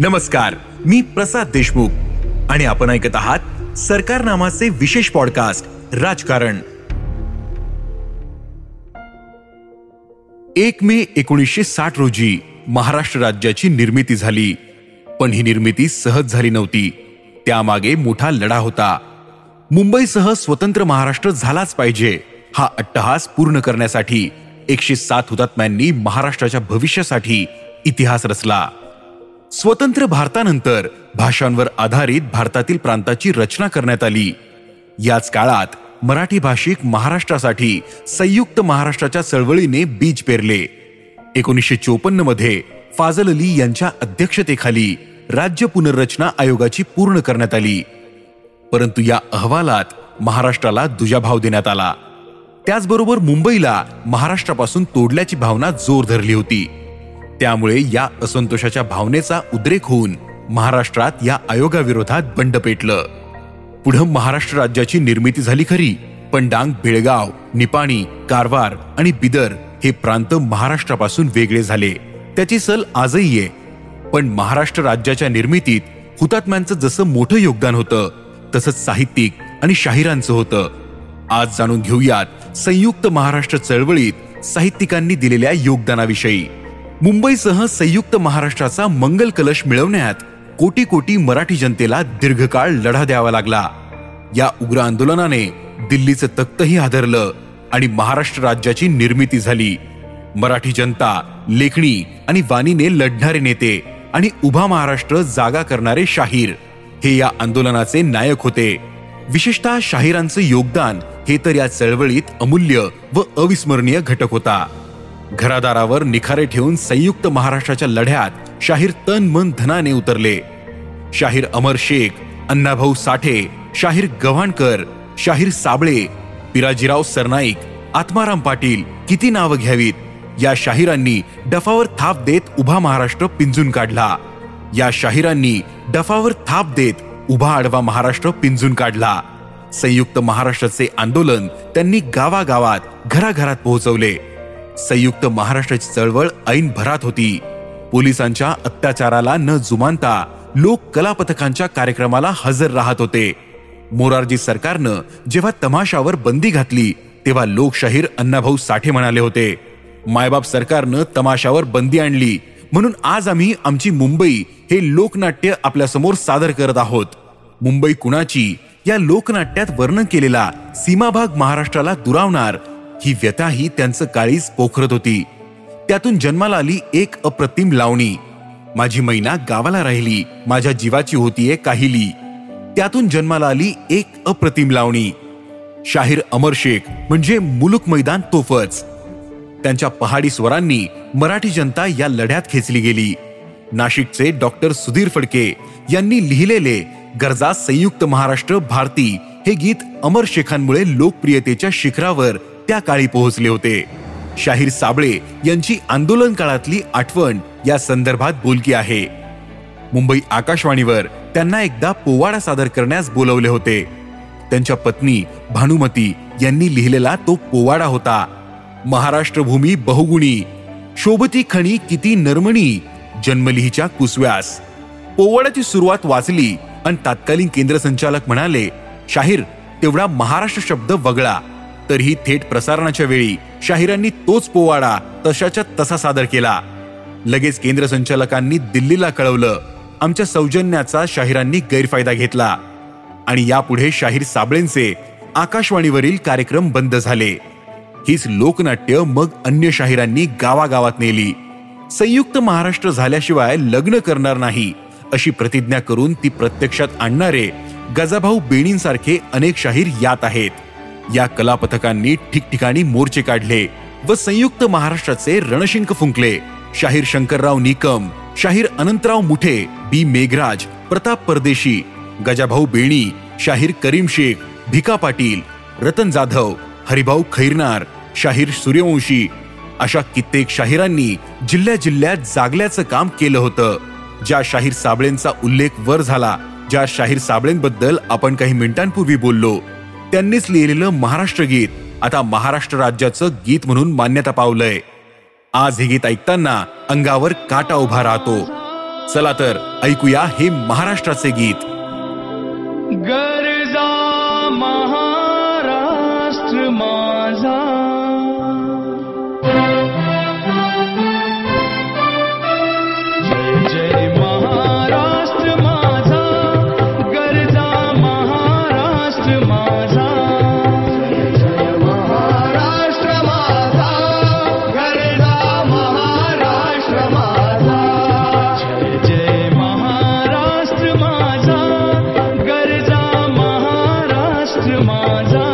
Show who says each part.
Speaker 1: नमस्कार मी प्रसाद देशमुख आणि आपण ऐकत आहात सरकार नामाचे विशेष पॉडकास्ट राजकारण. एक मे एकोणीसशे साठ रोजी महाराष्ट्र राज्याची निर्मिती झाली. पण ही निर्मिती सहज झाली नव्हती. त्यामागे मोठा लढा होता. मुंबईसह स्वतंत्र महाराष्ट्र झालाच पाहिजे हा अट्टहास पूर्ण करण्यासाठी एकशे सात हुतात्म्यांनी महाराष्ट्राच्या भविष्यासाठी इतिहास रचला. स्वतंत्र भारतानंतर भाषांवर आधारित भारतातील प्रांताची रचना करण्यात आली. याच काळात मराठी भाषिक महाराष्ट्रासाठी संयुक्त महाराष्ट्राच्या चळवळीने बीज पेरले. एकोणीसशे चोपन्नमध्ये फाजल अली यांच्या अध्यक्षतेखाली राज्य पुनर्रचना आयोगाची पूर्ण करण्यात आली. परंतु या अहवालात महाराष्ट्राला दुजाभाव देण्यात आला. त्याचबरोबर मुंबईला महाराष्ट्रापासून तोडल्याची भावना जोर धरली होती. त्यामुळे या असंतोषाच्या भावनेचा उद्रेक होऊन महाराष्ट्रात या आयोगाविरोधात बंड पेटलं. पुढं महाराष्ट्र राज्याची निर्मिती झाली खरी पण डांग बेळगाव निपाणी कारवार आणि बिदर हे प्रांत महाराष्ट्रापासून वेगळे झाले. त्याची सल आजही आहे. पण महाराष्ट्र राज्याच्या निर्मितीत हुतात्म्यांचं जसं मोठं योगदान होतं तसंच साहित्यिक आणि शाहिरांचं होतं. आज जाणून घेऊयात संयुक्त महाराष्ट्र चळवळीत साहित्यिकांनी दिलेल्या योगदानाविषयी. मुंबईसह संयुक्त महाराष्ट्राचा मंगल कलश मिळवण्यात कोटी कोटी मराठी जनतेला दीर्घकाळ लढा द्यावा लागला. या उग्र आंदोलनाने दिल्लीचं तख्तही हादरलं आणि महाराष्ट्र राज्याची निर्मिती झाली. मराठी जनता लेखणी आणि वाणीने लढणारे नेते आणि उभा महाराष्ट्र जागा करणारे शाहीर हे या आंदोलनाचे नायक होते. विशेषतः शाहिरांचं योगदान हे तर या चळवळीत अमूल्य व अविस्मरणीय घटक होता. घरादारावर निखारे ठेवून संयुक्त महाराष्ट्राच्या लढ्यात शाहीर तन मन धनाने उतरले. शाहीर अमर शेख अण्णाभाऊ साठे शाहीर गव्हाणकर शाहीर साबळे पिराजीराव सरनाईक आत्माराम पाटील किती नावं घ्यावीत? या शाहिरांनी डफावर थाप देत उभा महाराष्ट्र पिंजून काढला. या शाहिरांनी डफावर थाप देत उभा आडवा महाराष्ट्र पिंजून काढला. संयुक्त महाराष्ट्राचे आंदोलन त्यांनी गावागावात घराघरात पोहोचवले. संयुक्त महाराष्ट्राची चळवळ ऐन भरात होती. पोलिसांच्या अत्याचाराला न जुमानता लोक कलापथकांच्या कार्यक्रमाला हजर राहत होते. मोरारजी सरकारनं जेव्हा तमाशावर बंदी घातली तेव्हा लोकशाहीर अण्णाभाऊ साठे म्हणाले होते मायबाप सरकारनं तमाशावर बंदी आणली म्हणून आज आम्ही आमची मुंबई हे लोकनाट्य आपल्यासमोर सादर करत आहोत. मुंबई कुणाची? या लोकनाट्यात वर्णन केलेला सीमाभाग महाराष्ट्राला दुरावणार ही व्यथाही त्यांचं काळीच पोखरत होती. त्यातून जन्माला आली एक अप्रतिम लावणी. माझी मैना गावाला राहिली माझ्या जीवाची होतीये काहिली. त्यातून जन्माला आली एक अप्रतिम लावणी. शाहीर अमर शेख म्हणजे मुलुक मैदान तोफच. त्यांच्या पहाडी स्वरांनी मराठी जनता या लढ्यात खेचली गेली. नाशिकचे डॉक्टर सुधीर फडके यांनी लिहिलेले गरजा संयुक्त महाराष्ट्र भारती हे गीत अमर शेखांमुळे लोकप्रियतेच्या शिखरावर त्या काळी पोहोचले होते. शाहीर साबळे यांची आंदोलन काळातली आठवण या संदर्भात बोलकी आहे. मुंबई आकाशवाणीवर त्यांना एकदा पोवाडा सादर करण्यास बोलवले होते. त्यांच्या पत्नी भानुमती यांनी लिहिलेला तो पोवाडा होता. महाराष्ट्र भूमी बहुगुणी शोभती खणी किती नर्मणी जन्मलिहीच्या कुसव्यास. पोवाड्याची सुरुवात वाचली आणि तात्कालीन केंद्र संचालक म्हणाले शाहीर तेवढा महाराष्ट्र शब्द वगळा. तरीही थेट प्रसारणाच्या वेळी शाहिरांनी तोच पोवाडा तशाच्या तसा सादर केला. लगेच केंद्र संचालकांनी दिल्लीला कळवलं. आमच्या सौजन्याचा शाहिरांनी गैरफायदा घेतला. आणि यापुढे शाहीर साबळेंचे आकाशवाणीवरील कार्यक्रम बंद झाले. हीच लोकनाट्य मग अन्य शाहिरांनी गावागावात नेली. संयुक्त महाराष्ट्र झाल्याशिवाय लग्न करणार नाही अशी प्रतिज्ञा करून ती प्रत्यक्षात आणणारे गजाभाऊ बेणींसारखे अनेक शाहीर यात आहेत. या कलापथकांनी ठिकठिकाणी मोर्चे काढले व संयुक्त महाराष्ट्राचे रणशिंक फुंकले. शाहीर शंकरराव निकम शाहीर अनंतराव मुठे बी मेघराज प्रताप परदेशी गजाभाऊ बेणी शाहीर करीम शेख भिका पाटील रतन जाधव हरिभाऊ खैरनार शाहीर सूर्यवंशी अशा कित्येक शाहिरांनी जिल्ह्या जिल्ह्यात जागल्याचं काम केलं होतं. ज्या शाहीर साबळेंचा उल्लेख वर झाला ज्या शाहीर साबळेंबद्दल आपण काही मिनिटांपूर्वी बोललो. त्यांनीच लिहिलेलं महाराष्ट्र गीत आता महाराष्ट्र राज्याचं गीत म्हणून मान्यता पावलंय. आज हे गीत ऐकताना अंगावर काटा उभा राहतो. चला तर ऐकूया हे महाराष्ट्राचे गीत.
Speaker 2: गरजा महा माझा